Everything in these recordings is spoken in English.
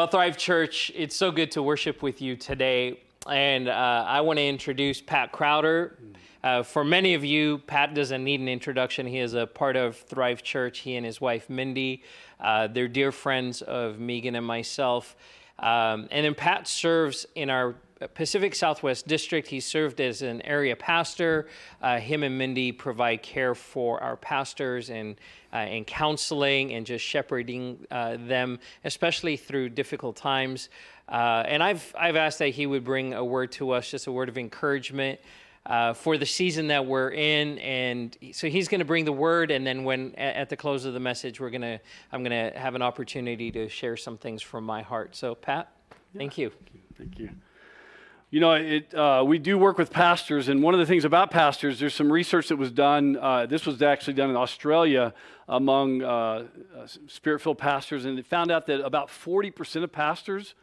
Well, Thrive Church, it's so good to worship with you today. And uh, I want to introduce Pat Crowder. Uh, for many of you, Pat doesn't need an introduction. He is a part of Thrive Church. He and his wife, Mindy, uh, they're dear friends of Megan and myself. Um, and then Pat serves in our Pacific Southwest District. He served as an area pastor. Uh, him and Mindy provide care for our pastors and uh, and counseling and just shepherding uh, them, especially through difficult times. Uh, and I've I've asked that he would bring a word to us, just a word of encouragement. Uh, for the season that we're in, and so he's going to bring the word, and then when at the close of the message, we're going to I'm going to have an opportunity to share some things from my heart. So, Pat, yeah. thank you. Thank you. Thank you. You know, it, uh, we do work with pastors, and one of the things about pastors, there's some research that was done. Uh, this was actually done in Australia among uh, uh spirit filled pastors, and it found out that about 40% of pastors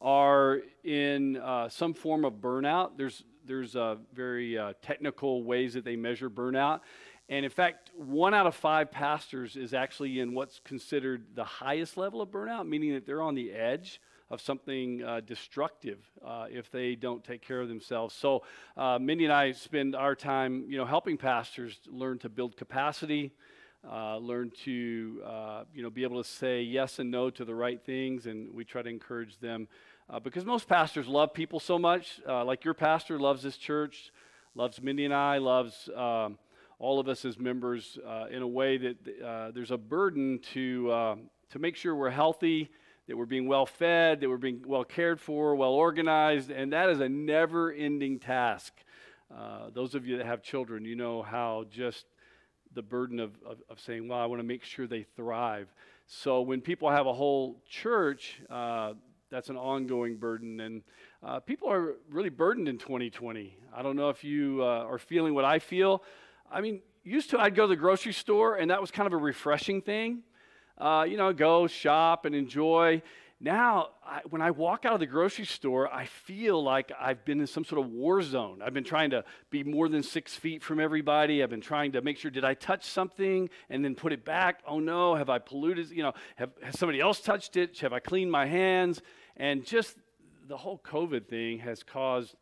are in uh, some form of burnout. There's, there's uh, very technical ways that they measure burnout. And in fact, one out of five pastors is actually in what's considered the highest level of burnout, meaning that they're on the edge of something uh, destructive uh, if they don't take care of themselves. So, uh, Mindy and I spend our time, you know, helping pastors learn to build capacity, uh, learn to, uh, you know, be able to say yes and no to the right things, and we try to encourage them uh, because most pastors love people so much. like your pastor loves this church, loves Mindy and I, loves. Um, all of us as members, in a way that there's a burden to to make sure we're healthy, that we're being well fed, that we're being well cared for, well organized, and that is a never ending task. Uh, those of you that have children, you know how just the burden of, of, of saying, well, I want to make sure they thrive. So when people have a whole church, uh, that's an ongoing burden. And uh, people are really burdened in 2020. I don't know if you uh, are feeling what I feel. I mean, used to I'd go to the grocery store, and that was kind of a refreshing thing uh, you know, go shop and enjoy. Now, I, when I walk out of the grocery store, I feel like I've been in some sort of war zone. I've been trying to be more than six feet from everybody. I've been trying to make sure, did I touch something and then put it back? Oh no, have I polluted? You know, have, has somebody else touched it? Have I cleaned my hands? And just the whole COVID thing has caused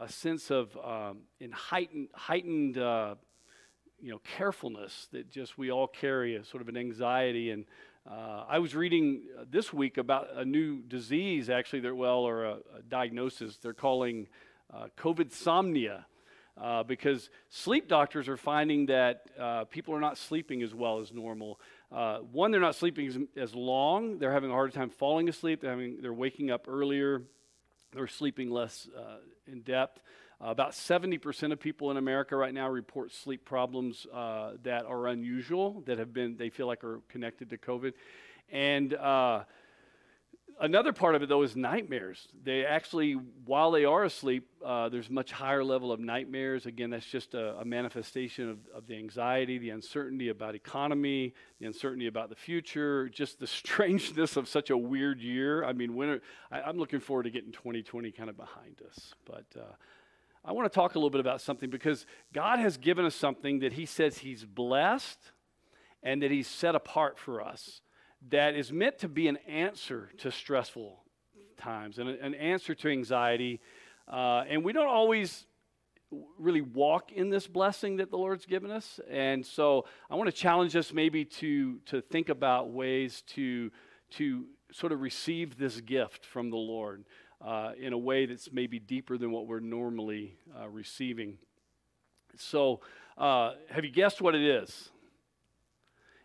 a sense of um, in heightened, heightened uh, you know, carefulness that just we all carry, a sort of an anxiety. And uh, I was reading uh, this week about a new disease, actually, that, well, or a, a diagnosis they're calling uh, COVID somnia. Uh, because sleep doctors are finding that uh, people are not sleeping as well as normal. Uh, one, they're not sleeping as, as, long. They're having a harder time falling asleep. They're, having, they're waking up earlier. They're sleeping less in depth. Uh, about 70% of people in America right now report sleep problems uh, that are unusual, that have been, they feel like are connected to COVID. And uh, another part of it, though, is nightmares. They actually, while they are asleep, uh, there's much higher level of nightmares. Again, that's just a, a manifestation of, of, the anxiety, the uncertainty about economy, the uncertainty about the future, just the strangeness of such a weird year. I mean, are, I, am looking forward to getting 2020 kind of behind us. But uh, I want to talk a little bit about something because God has given us something that He says He's blessed and that He's set apart for us that is meant to be an answer to stressful times and an answer to anxiety. Uh, and we don't always really walk in this blessing that the Lord's given us. And so I want to challenge us maybe to, to think about ways to, to sort of receive this gift from the Lord uh, in a way that's maybe deeper than what we're normally uh, receiving. So, uh, have you guessed what it is?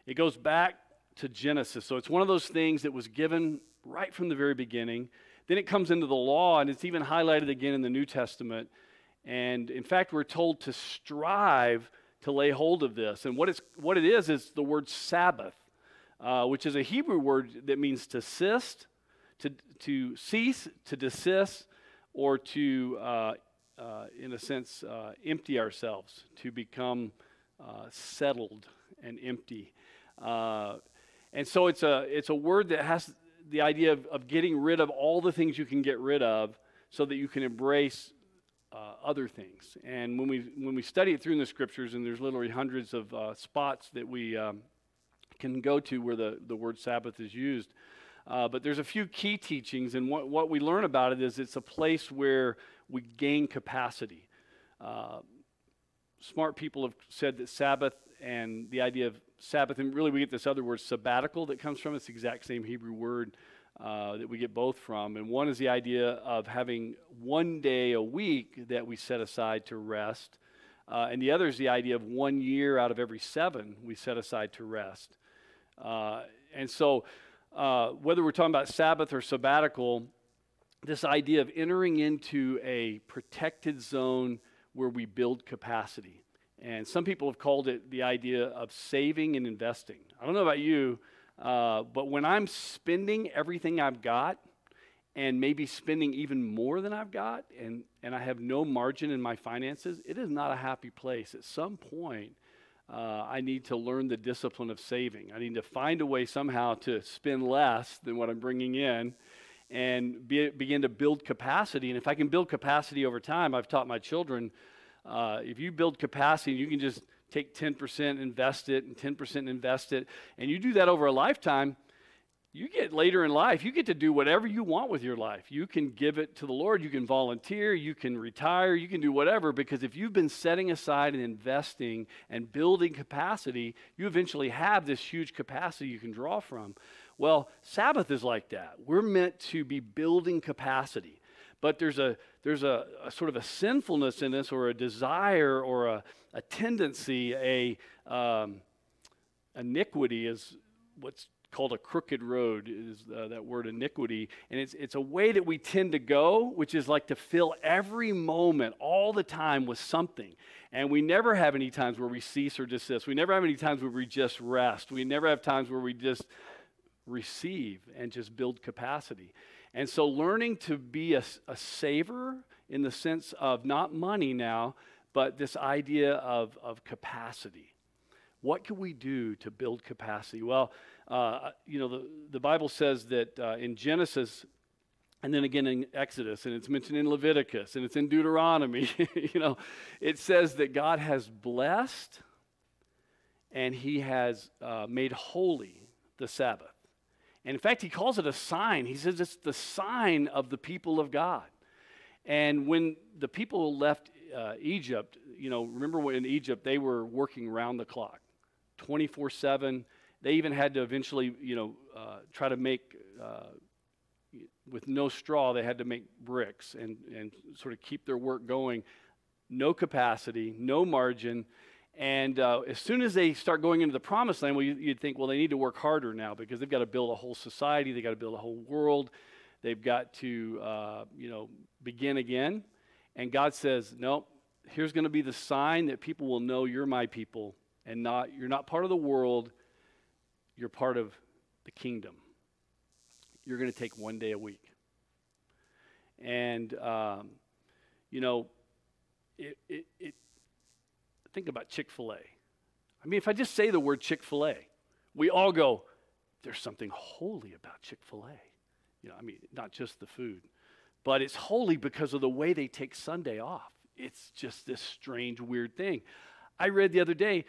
It goes back to Genesis. So, it's one of those things that was given right from the very beginning. Then it comes into the law, and it's even highlighted again in the New Testament. And in fact, we're told to strive to lay hold of this. And what, it's, what it is, is the word Sabbath, uh, which is a Hebrew word that means to assist, to, to cease, to desist, or to, uh, uh, in a sense, uh, empty ourselves, to become uh, settled and empty. Uh, and so it's a, it's a word that has the idea of, of getting rid of all the things you can get rid of so that you can embrace uh, other things. And when we, when we study it through in the scriptures, and there's literally hundreds of uh, spots that we um, can go to where the, the word Sabbath is used, Uh, but there's a few key teachings, and what, what we learn about it is it's a place where we gain capacity. Uh, smart people have said that Sabbath and the idea of Sabbath, and really we get this other word, sabbatical, that comes from it's the exact same Hebrew word uh, that we get both from. And one is the idea of having one day a week that we set aside to rest. Uh, and the other is the idea of one year out of every seven we set aside to rest. Uh, and so, uh, whether we're talking about Sabbath or sabbatical, this idea of entering into a protected zone where we build capacity. And some people have called it the idea of saving and investing. I don't know about you, uh, but when I'm spending everything I've got, and maybe spending even more than I've got, and, and I have no margin in my finances, it is not a happy place. At some point, uh, I need to learn the discipline of saving. I need to find a way somehow to spend less than what I'm bringing in and be, begin to build capacity. And if I can build capacity over time, I've taught my children uh, if you build capacity, you can just take 10%, invest it, and 10% invest it, and you do that over a lifetime, you get later in life, you get to do whatever you want with your life. You can give it to the Lord, you can volunteer, you can retire, you can do whatever, because if you've been setting aside and investing and building capacity, you eventually have this huge capacity you can draw from. Well, Sabbath is like that. We're meant to be building capacity. But there's a there's a, a sort of a sinfulness in this, or a desire, or a, a tendency, a um, iniquity is what's called a crooked road is uh, that word iniquity. And it's, it's a way that we tend to go which is like to fill every moment all the time with something. And we never have any times where we cease or desist. We never have any times where we just rest. We never have times where we just receive and just build capacity. And so learning to be a, a saver in the sense of not money now but this idea of, of capacity what can we do to build capacity well uh, you know, the, the Bible says that uh, in Genesis, and then again in Exodus, and it's mentioned in Leviticus, and it's in Deuteronomy, you know, it says that God has blessed and he has uh, made holy the Sabbath. And in fact, he calls it a sign. He says it's the sign of the people of God. And when the people left uh, Egypt, you know, remember when in Egypt they were working round the clock, 24 7 they even had to eventually, you know, uh, try to make, uh, with no straw, they had to make bricks and, and sort of keep their work going. No capacity, no margin. And uh, as soon as they start going into the promised land, well, you, would think, well, they need to work harder now because they've got to build a whole society, they've got to build a whole world, they've got to, uh, you know, begin again. And God says, no, here's going to be the sign that people will know you're my people and not you're not part of the world you're part of the kingdom. You're going to take one day a week. And, um, you know, it, it, it, think about Chick fil A. I mean, if I just say the word Chick fil A, we all go, there's something holy about Chick fil A. You know, I mean, not just the food, but it's holy because of the way they take Sunday off. It's just this strange, weird thing. I read the other day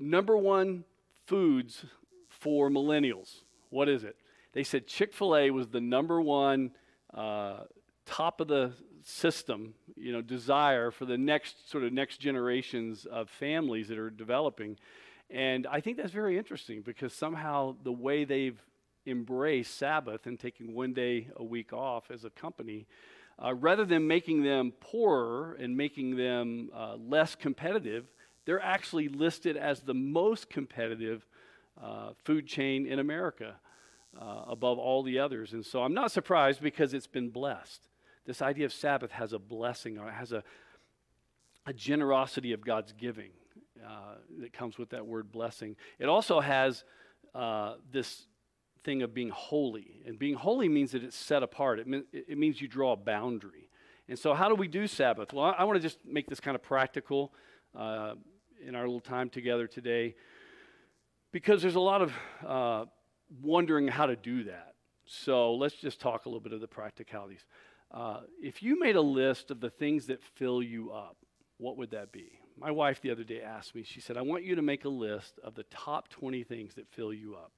number one foods for millennials. What is it? They said Chick fil A was the number one uh, top of the system, you know, desire for the next sort of next generations of families that are developing. And I think that's very interesting because somehow the way they've embraced Sabbath and taking one day a week off as a company, uh, rather than making them poorer and making them uh, less competitive, they're actually listed as the most competitive uh, food chain in America uh, above all the others. And so I'm not surprised because it's been blessed. This idea of Sabbath has a blessing or it has a, a generosity of God's giving uh, that comes with that word blessing. It also has uh, this thing of being holy. And being holy means that it's set apart, it, mean, it means you draw a boundary. And so, how do we do Sabbath? Well, I, I want to just make this kind of practical uh, in our little time together today because there's a lot of uh, wondering how to do that. So let's just talk a little bit of the practicalities. Uh, if you made a list of the things that fill you up, what would that be? My wife the other day asked me, she said, I want you to make a list of the top 20 things that fill you up.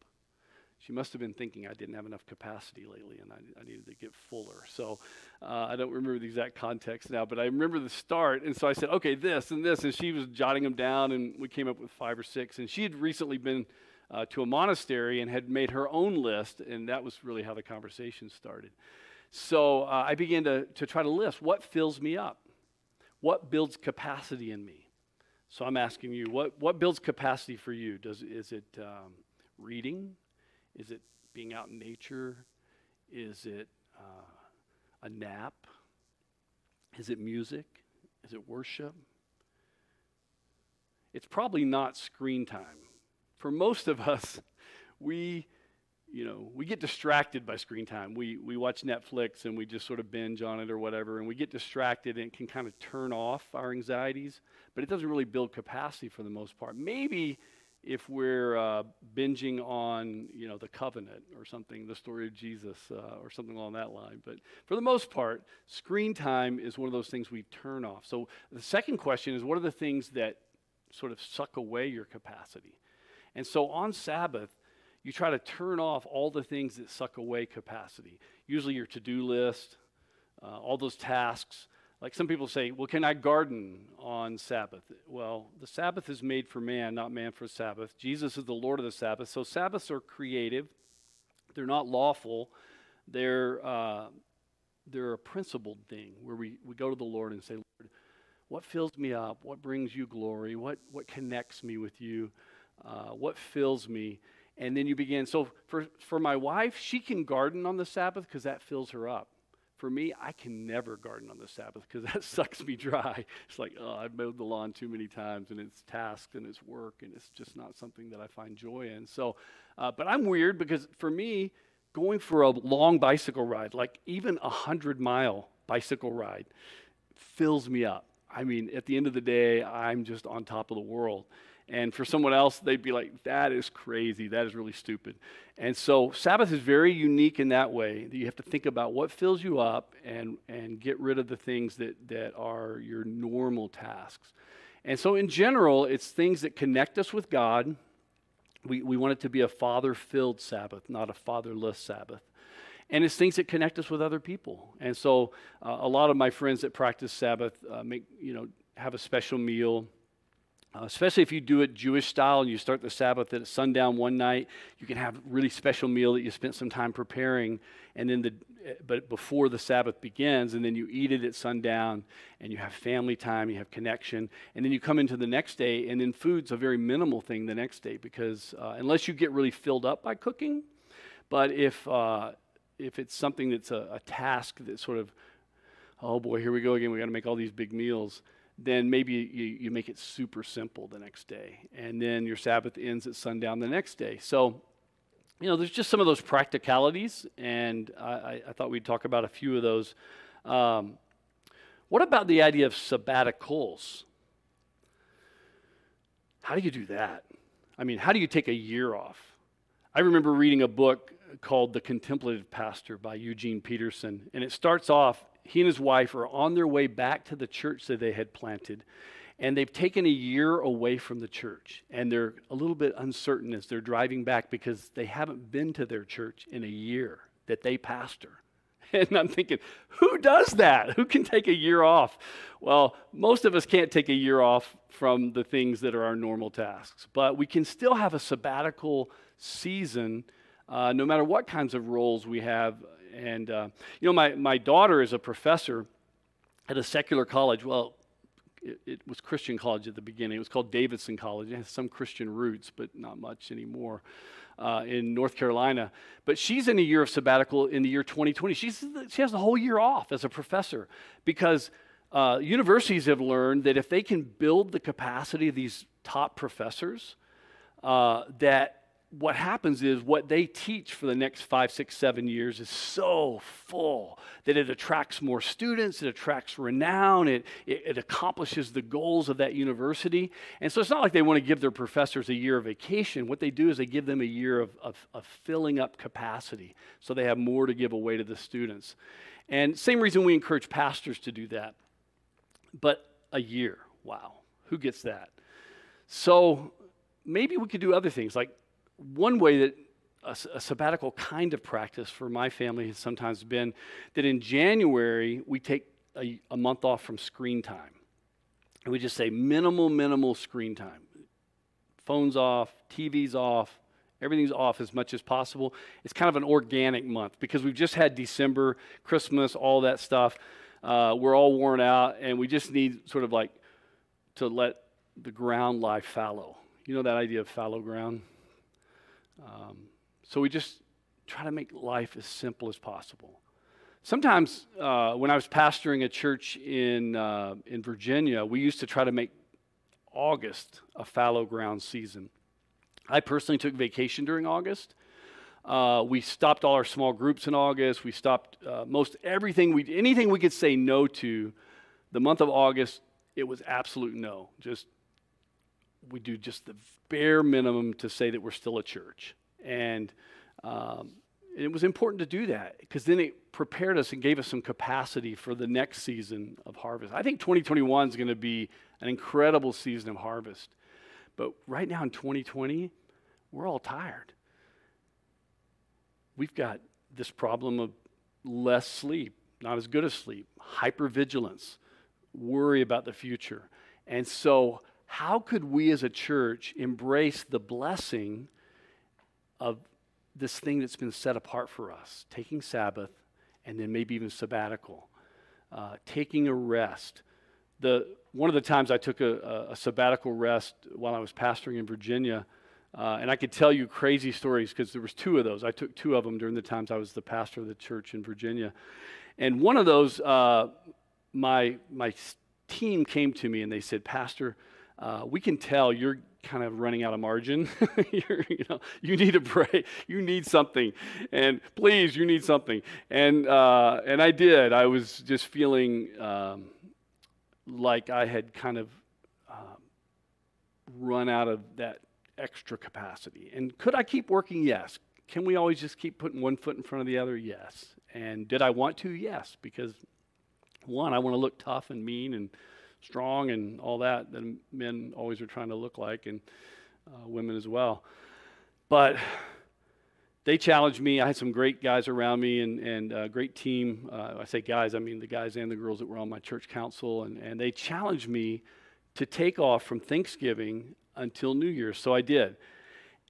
She must have been thinking I didn't have enough capacity lately and I, I needed to get fuller. So uh, I don't remember the exact context now, but I remember the start. And so I said, okay, this and this. And she was jotting them down, and we came up with five or six. And she had recently been uh, to a monastery and had made her own list, and that was really how the conversation started. So uh, I began to, to try to list what fills me up, what builds capacity in me. So I'm asking you, what, what builds capacity for you? Does, is it um, reading? Is it being out in nature? Is it uh, a nap? Is it music? Is it worship? It's probably not screen time. For most of us, we you know, we get distracted by screen time. We, we watch Netflix and we just sort of binge on it or whatever, and we get distracted and can kind of turn off our anxieties, but it doesn't really build capacity for the most part. Maybe if we're uh, binging on, you know, the covenant or something, the story of Jesus uh, or something along that line. But for the most part, screen time is one of those things we turn off. So the second question is what are the things that sort of suck away your capacity? And so on Sabbath, you try to turn off all the things that suck away capacity. Usually your to do list, uh, all those tasks. Like some people say, well, can I garden on Sabbath? Well, the Sabbath is made for man, not man for Sabbath. Jesus is the Lord of the Sabbath. So Sabbaths are creative, they're not lawful. They're, uh, they're a principled thing where we, we go to the Lord and say, Lord, what fills me up? What brings you glory? What, what connects me with you? Uh, what fills me? And then you begin. So for, for my wife, she can garden on the Sabbath because that fills her up. For me, I can never garden on the Sabbath because that sucks me dry. It's like, oh, I've mowed the lawn too many times and it's tasked and it's work and it's just not something that I find joy in. So, uh, but I'm weird because for me, going for a long bicycle ride, like even a hundred mile bicycle ride, fills me up. I mean, at the end of the day, I'm just on top of the world. And for someone else, they'd be like, that is crazy. That is really stupid. And so Sabbath is very unique in that way that you have to think about what fills you up and, and get rid of the things that, that are your normal tasks. And so, in general, it's things that connect us with God. We, we want it to be a father filled Sabbath, not a fatherless Sabbath. And it's things that connect us with other people. And so, uh, a lot of my friends that practice Sabbath uh, make, you know, have a special meal uh, especially if you do it Jewish style and you start the Sabbath at sundown one night, you can have a really special meal that you spent some time preparing, and then the but before the Sabbath begins, and then you eat it at sundown, and you have family time, you have connection, and then you come into the next day, and then food's a very minimal thing the next day because uh, unless you get really filled up by cooking, but if uh, if it's something that's a, a task that sort of, oh boy, here we go again, we got to make all these big meals then maybe you, you make it super simple the next day. And then your Sabbath ends at sundown the next day. So, you know, there's just some of those practicalities, and I, I thought we'd talk about a few of those. Um, what about the idea of sabbaticals? How do you do that? I mean, how do you take a year off? I remember reading a book called The Contemplative Pastor by Eugene Peterson, and it starts off he and his wife are on their way back to the church that they had planted. And they've taken a year away from the church. And they're a little bit uncertain as they're driving back because they haven't been to their church in a year that they pastor. And I'm thinking, who does that? Who can take a year off? Well, most of us can't take a year off from the things that are our normal tasks, but we can still have a sabbatical season uh, no matter what kinds of roles we have and, uh, you know, my, my daughter is a professor at a secular college. Well, it, it, was Christian college at the beginning. It was called Davidson College. It has some Christian roots, but not much anymore uh, in North Carolina. But she's in a year of sabbatical in the year 2020. She's, she has the whole year off as a professor because uh, universities have learned that if they can build the capacity of these top professors, uh, that what happens is what they teach for the next five, six, seven years is so full that it attracts more students, it attracts renown, it, it, it, accomplishes the goals of that university. And so it's not like they want to give their professors a year of vacation. What they do is they give them a year of, of, of filling up capacity so they have more to give away to the students. And same reason we encourage pastors to do that. But a year, wow, who gets that? So maybe we could do other things like one way that a, a, sabbatical kind of practice for my family has sometimes been that in January we take a, a month off from screen time. And we just say minimal, minimal screen time. Phones off, TV's off, everything's off as much as possible. It's kind of an organic month because we've just had December, Christmas, all that stuff. Uh, we're all worn out, and we just need sort of like to let the ground lie fallow. You know that idea of fallow ground? Um, so we just try to make life as simple as possible. Sometimes, uh, when I was pastoring a church in, uh, in Virginia, we used to try to make August a fallow ground season. I personally took vacation during August. Uh, we stopped all our small groups in August. We stopped uh, most everything we anything we could say no to. The month of August, it was absolute no. Just we do just the bare minimum to say that we're still a church, and um, it was important to do that because then it prepared us and gave us some capacity for the next season of harvest. I think 2021 is going to be an incredible season of harvest, but right now in 2020, we're all tired we've got this problem of less sleep, not as good as sleep, hypervigilance, worry about the future. And so, how could we as a church embrace the blessing of this thing that's been set apart for us, taking Sabbath and then maybe even sabbatical, uh, taking a rest? The, one of the times I took a, a, sabbatical rest while I was pastoring in Virginia, uh, and I could tell you crazy stories because there was two of those. I took two of them during the times I was the pastor of the church in Virginia. And one of those, uh, my, my team came to me and they said, Pastor, uh, we can tell you're kind of running out of margin. you know, you need a break. You need something, and please, you need something. And uh, and I did. I was just feeling um, like I had kind of uh, run out of that extra capacity. And could I keep working? Yes. Can we always just keep putting one foot in front of the other? Yes. And did I want to? Yes. Because, one, I want to look tough and mean and strong and all that that men always are trying to look like, and uh, women as well. But they challenged me. I had some great guys around me and, and a great team. Uh, I say guys, I mean the guys and the girls that were on my church council. And, and they challenged me to take off from Thanksgiving until New Year's. So I did.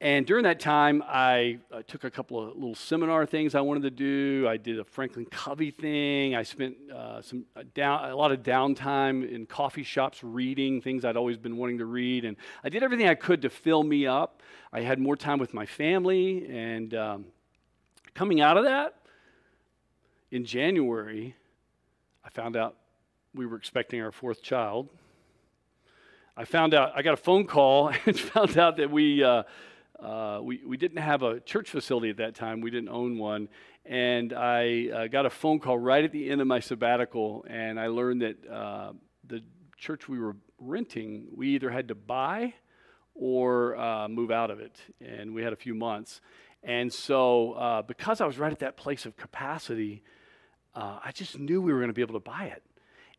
And during that time, I, I, took a couple of little seminar things I wanted to do. I did a Franklin Covey thing. I spent uh, some uh, down, a lot of downtime in coffee shops reading things I'd always been wanting to read. And I did everything I could to fill me up. I had more time with my family. And um, coming out of that, in January, I found out we were expecting our fourth child. I found out, I got a phone call and found out that we, uh, uh, we, we didn't have a church facility at that time. We didn't own one. And I uh, got a phone call right at the end of my sabbatical, and I learned that uh, the church we were renting, we either had to buy or uh, move out of it. And we had a few months. And so, uh, because I was right at that place of capacity, I just knew we were going to be able to buy it.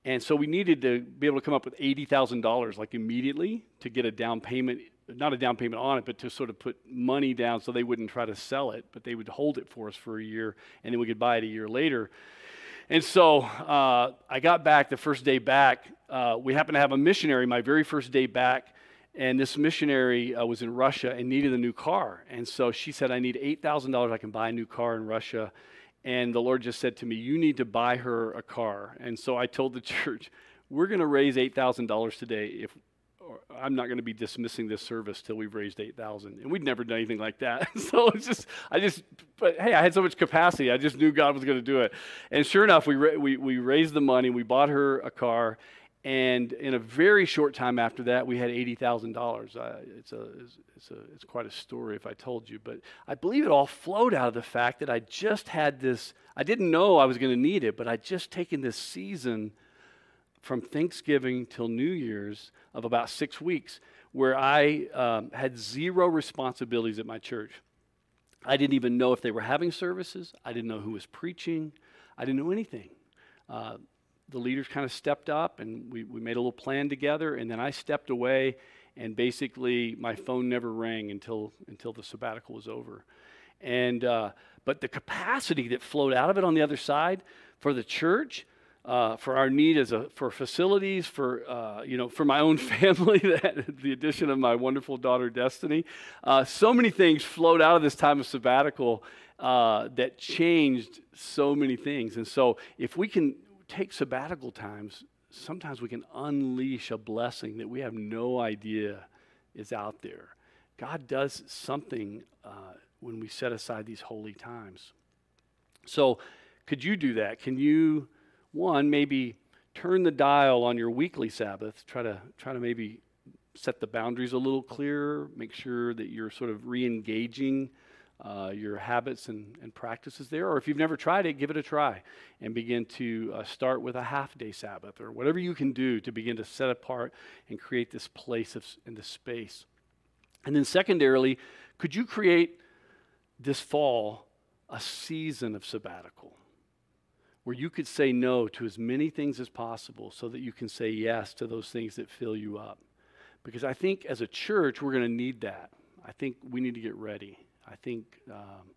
And so we needed to be able to come up with $80,000 like immediately to get a down payment, not a down payment on it, but to sort of put money down so they wouldn't try to sell it, but they would hold it for us for a year and then we could buy it a year later. And so uh, I got back the first day back. Uh, we happened to have a missionary my very first day back, and this missionary uh, was in Russia and needed a new car. And so she said, I need $8,000. I can buy a new car in Russia. And the Lord just said to me, You need to buy her a car. And so I told the church, We're going to raise $8,000 today. If I'm not going to be dismissing this service till we've raised 8,000. And we'd never done anything like that. so it's just, I just, but hey, I had so much capacity. I just knew God was going to do it. And sure enough, we, we, we raised the money. We bought her a car. And in a very short time after that, we had $80,000. Uh, it's, a, it's, a, it's quite a story if I told you, but I believe it all flowed out of the fact that I just had this, I didn't know I was going to need it, but I'd just taken this season from Thanksgiving till New Year's of about six weeks where I um, had zero responsibilities at my church. I didn't even know if they were having services, I didn't know who was preaching, I didn't know anything. Uh, the leaders kind of stepped up and we, we made a little plan together. And then I stepped away, and basically my phone never rang until, until the sabbatical was over. And, uh, but the capacity that flowed out of it on the other side for the church, uh, for our need as a, for facilities, for, uh, you know, for my own family, that, the addition of my wonderful daughter, Destiny. Uh, so many things flowed out of this time of sabbatical uh, that changed so many things. And so if we can take sabbatical times, sometimes we can unleash a blessing that we have no idea is out there. God does something uh, when we set aside these holy times. So, could you do that? Can you, one, maybe turn the dial on your weekly Sabbath? Try to try to maybe set the boundaries a little clearer. Make sure that you're sort of re-engaging uh, your habits and, and practices there. Or if you've never tried it, give it a try and begin to uh, start with a half day Sabbath or whatever you can do to begin to set apart and create this place of, in this space. And then, secondarily, could you create this fall a season of sabbatical where you could say no to as many things as possible so that you can say yes to those things that fill you up? Because I think as a church, we're going to need that. I think we need to get ready. I think um,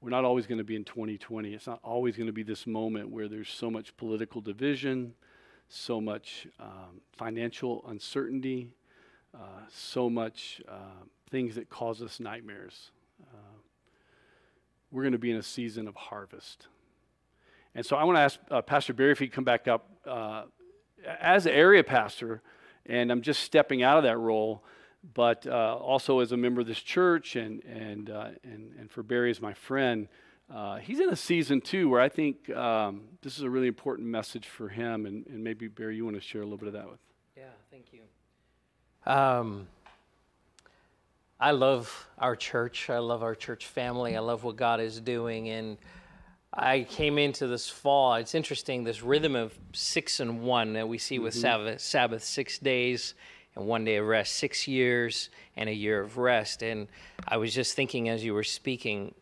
we're not always going to be in 2020. It's not always going to be this moment where there's so much political division, so much um, financial uncertainty, uh, so much uh, things that cause us nightmares. Uh, we're going to be in a season of harvest. And so I want to ask uh, Pastor Barry if he'd come back up. Uh, as area pastor, and I'm just stepping out of that role, but uh, also as a member of this church and, and, uh, and, and for Barry as my friend, uh, he's in a season too where I think um, this is a really important message for him. And, and maybe, Barry, you want to share a little bit of that with. Yeah, thank you. Um, I love our church. I love our church family. I love what God is doing. And I came into this fall. It's interesting, this rhythm of six and one that we see with mm-hmm. Sabbath, Sabbath, six days and one day of rest, six years and a year of rest. And I was just thinking as you were speaking,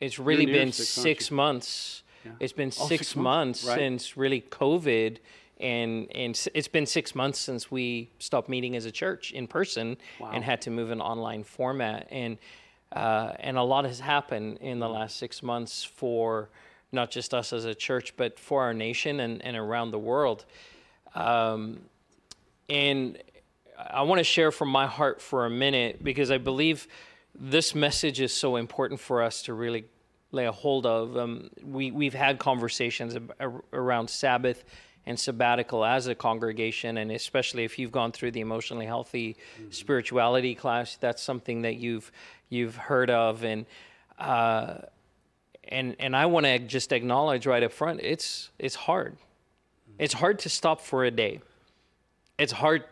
it's really been six, six months. Yeah. It's been oh, six, six, months, months right. since really COVID. And, and it's been six months since we stopped meeting as a church in person wow. and had to move an online format. And, uh, and a lot has happened in the last six months for not just us as a church, but for our nation and, and around the world. Um, and I want to share from my heart for a minute because I believe this message is so important for us to really lay a hold of. Um, we, we've had conversations around Sabbath and sabbatical as a congregation, and especially if you've gone through the emotionally healthy mm-hmm. spirituality class, that's something that you've you've heard of, and uh, and and I want to just acknowledge right up front, it's it's hard. It's hard to stop for a day. It's hard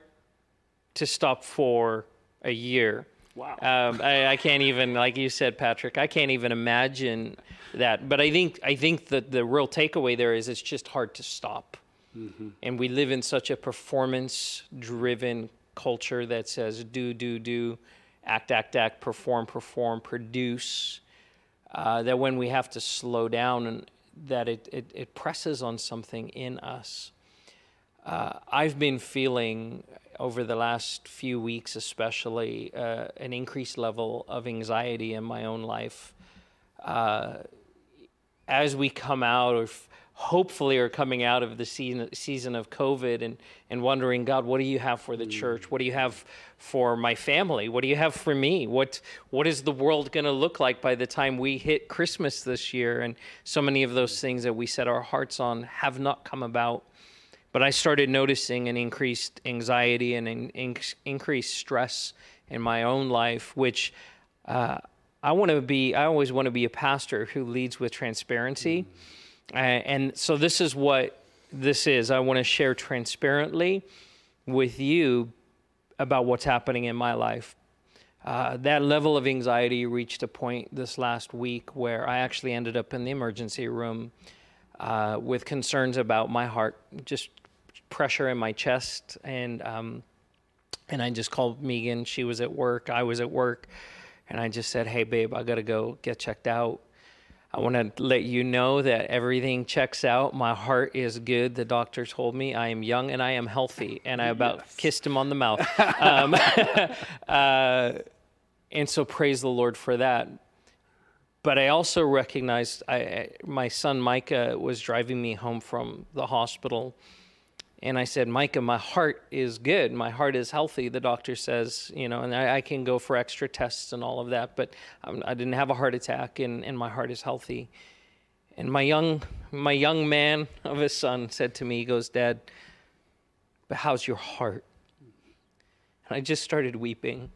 to stop for a year. Wow. Um, I, I, can't even, like you said, Patrick, I can't even imagine that. But I think I think that the real takeaway there is it's just hard to stop. Mm-hmm. And we live in such a performance-driven culture that says do, do, do, act, act, act, perform, perform, produce. Uh, that when we have to slow down, and that it, it, it presses on something in us. Uh, I've been feeling over the last few weeks, especially, uh, an increased level of anxiety in my own life. Uh, as we come out, or f- hopefully are coming out of the season, season of COVID and, and wondering, God, what do you have for the mm. church? What do you have for my family? What do you have for me? What, what is the world going to look like by the time we hit Christmas this year? And so many of those things that we set our hearts on have not come about. But I started noticing an increased anxiety and an in- increased stress in my own life, which uh, I want to be, I always want to be a pastor who leads with transparency. Mm. Uh, and so this is what this is. I want to share transparently with you about what's happening in my life. Uh, that level of anxiety reached a point this last week where I actually ended up in the emergency room uh, with concerns about my heart, just pressure in my chest, and um, and I just called Megan. She was at work. I was at work, and I just said, "Hey, babe, I gotta go get checked out." I want to let you know that everything checks out. My heart is good. The doctor told me I am young and I am healthy, and I about yes. kissed him on the mouth. um, uh, and so praise the Lord for that. but I also recognized I, I, my son Micah was driving me home from the hospital. And I said, Micah, my heart is good. My heart is healthy. The doctor says, you know, and I, I can go for extra tests and all of that, but um, I didn't have a heart attack and, and my heart is healthy. And my young, my young man of a son said to me, he goes, Dad, but how's your heart? And I just started weeping.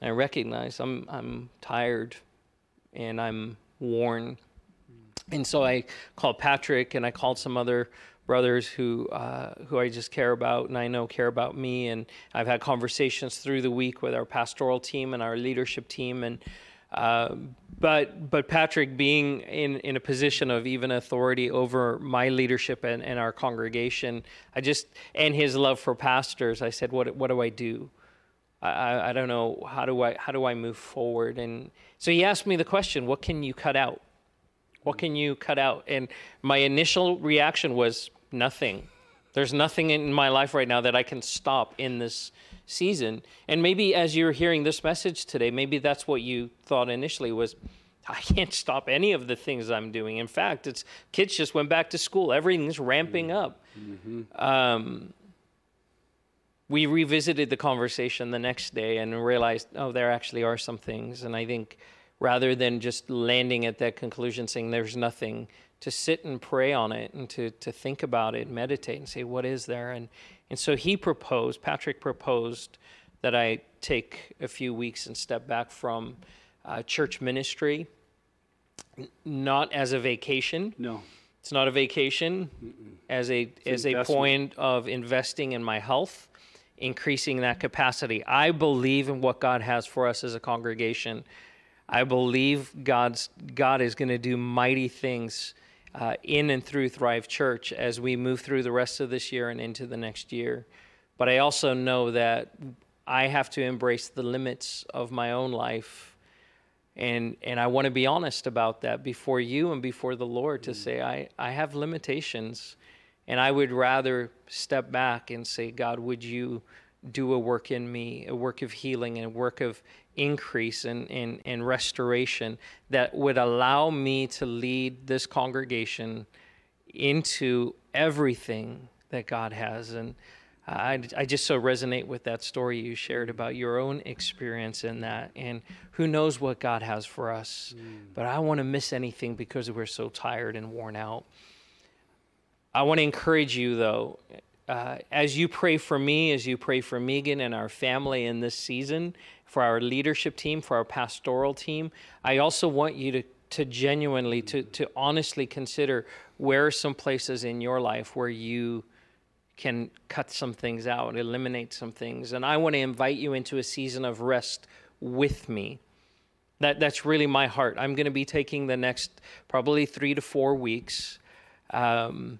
And I recognized I'm, I'm tired and I'm worn. And so I called Patrick and I called some other brothers who uh, who I just care about and I know care about me. And I've had conversations through the week with our pastoral team and our leadership team. And uh, but but Patrick being in, in a position of even authority over my leadership and, and our congregation, I just and his love for pastors, I said, what what do I do? I, I don't know how do I how do I move forward? And so he asked me the question, what can you cut out? What can you cut out? And my initial reaction was nothing. There's nothing in my life right now that I can stop in this season. And maybe as you're hearing this message today, maybe that's what you thought initially was I can't stop any of the things I'm doing. In fact, it's kids just went back to school. Everything's ramping up. Mm-hmm. Um, we revisited the conversation the next day and realized, oh, there actually are some things. And I think rather than just landing at that conclusion saying there's nothing, to sit and pray on it and to, to think about it, meditate and say, what is there? And, and so he proposed, Patrick proposed that I take a few weeks and step back from uh, church ministry, not as a vacation. No. It's not a vacation, Mm-mm. as a it's as a point of investing in my health, increasing that capacity. I believe in what God has for us as a congregation. I believe God's God is going to do mighty things uh, in and through Thrive Church as we move through the rest of this year and into the next year. But I also know that I have to embrace the limits of my own life. And, and I want to be honest about that before you and before the Lord to mm. say, I, I have limitations. And I would rather step back and say, God, would you do a work in me, a work of healing and a work of increase and, and, and restoration that would allow me to lead this congregation into everything that God has. And I, I just so resonate with that story you shared about your own experience in that. And who knows what God has for us. Mm. But I want to miss anything because we're so tired and worn out. I want to encourage you, though, uh, as you pray for me, as you pray for Megan and our family in this season, for our leadership team, for our pastoral team, I also want you to, to genuinely, to, to honestly consider where are some places in your life where you can cut some things out, eliminate some things. And I want to invite you into a season of rest with me. That, that's really my heart. I'm going to be taking the next probably three to four weeks. Um,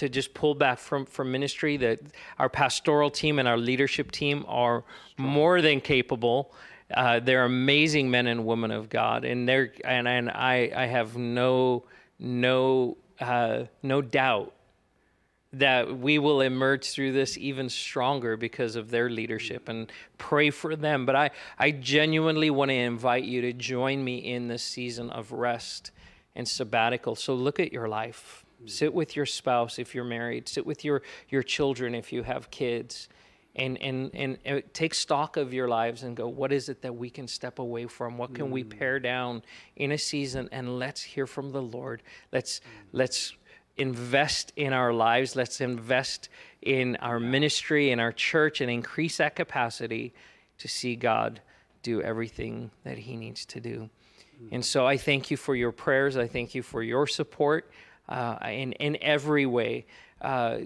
to just pull back from from ministry that our pastoral team and our leadership team are more than capable. Uh, they're amazing men and women of God and they're and, and I I have no no uh, no doubt that we will emerge through this even stronger because of their leadership and pray for them. But I I genuinely want to invite you to join me in this season of rest and sabbatical. So look at your life Sit with your spouse if you're married. Sit with your, your children if you have kids. And, and, and, and take stock of your lives and go, what is it that we can step away from? What can mm. we pare down in a season? And let's hear from the Lord. Let's, mm. let's invest in our lives. Let's invest in our ministry, in our church, and increase that capacity to see God do everything that He needs to do. Mm. And so I thank you for your prayers. I thank you for your support uh, in, in every way. Uh,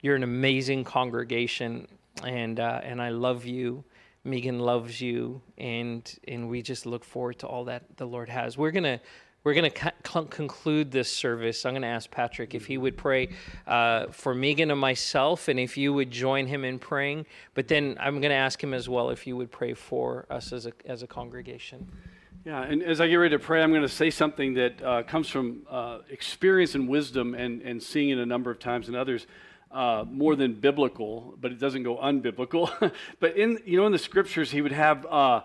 you're an amazing congregation, and, uh, and I love you. Megan loves you, and, and we just look forward to all that the Lord has. We're going to we're going to conclude this service. I'm going to ask Patrick if he would pray uh, for Megan and myself, and if you would join him in praying. But then I'm going to ask him as well if you would pray for us as a, as a congregation. Yeah, and as I get ready to pray, I'm going to say something that uh, comes from uh, experience and wisdom and, and seeing it a number of times in others. Uh, more than biblical, but it doesn't go unbiblical. but in you know in the scriptures, he would have uh,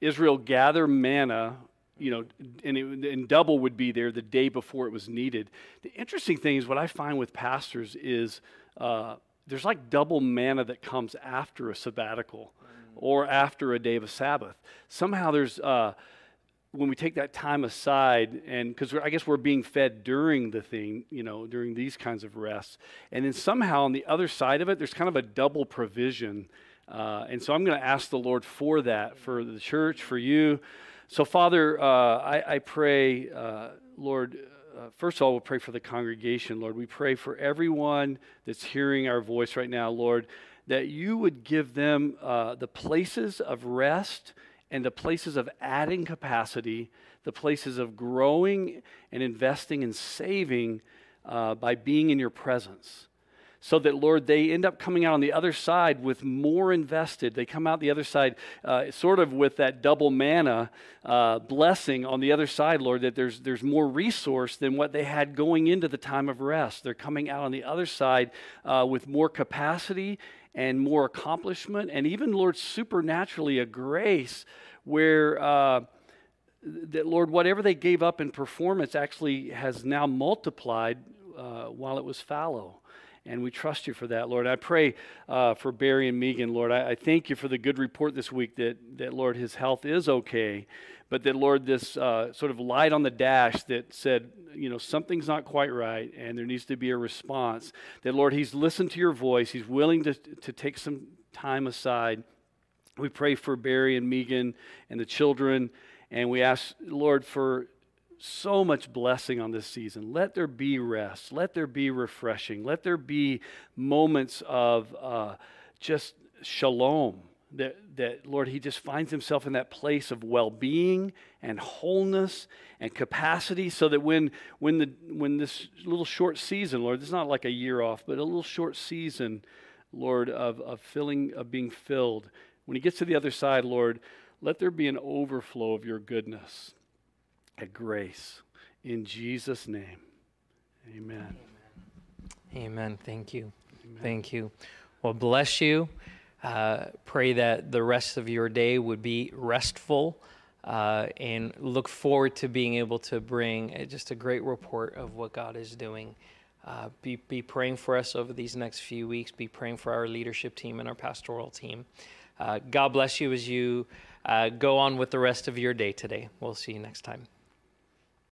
Israel gather manna you know, and, it, and double would be there the day before it was needed. The interesting thing is what I find with pastors is uh, there's like double manna that comes after a sabbatical or after a day of a Sabbath. Somehow there's, uh, when we take that time aside, and because I guess we're being fed during the thing, you know, during these kinds of rests, and then somehow on the other side of it, there's kind of a double provision. Uh, and so I'm going to ask the Lord for that, for the church, for you. So, Father, uh, I, I, pray, uh, Lord, uh, first of all, we'll pray for the congregation, Lord. We pray for everyone that's hearing our voice right now, Lord, that you would give them uh, the places of rest and the places of adding capacity, the places of growing and investing and saving uh, by being in your presence. So that, Lord, they end up coming out on the other side with more invested. They come out the other side uh, sort of with that double manna uh, blessing on the other side, Lord, that there's, there's more resource than what they had going into the time of rest. They're coming out on the other side uh, with more capacity and more accomplishment, and even, Lord, supernaturally a grace where. Uh, that Lord, whatever they gave up in performance actually has now multiplied uh, while it was fallow. And we trust you for that, Lord. I pray uh, for Barry and Megan, Lord. I, I, thank you for the good report this week that, that, Lord, his health is okay. But that, Lord, this uh, sort of light on the dash that said, you know, something's not quite right and there needs to be a response. That, Lord, he's listened to your voice. He's willing to, to take some time aside. We pray for Barry and Megan and the children. And we ask, Lord, for so much blessing on this season. Let there be rest. Let there be refreshing. Let there be moments of uh, just shalom. That, that, Lord, he just finds himself in that place of well being and wholeness and capacity so that when, when, the, when this little short season, Lord, is not like a year off, but a little short season, Lord, of, of filling, of being filled, when he gets to the other side, Lord, let there be an overflow of your goodness at grace. In Jesus' name, amen. Amen. Thank you. Amen. Thank you. Well, bless you. Uh, pray that the rest of your day would be restful uh, and look forward to being able to bring just a great report of what God is doing. Uh, be, be praying for us over these next few weeks. Be praying for our leadership team and our pastoral team. Uh, God bless you as you uh, go on with the rest of your day today. We'll see you next time.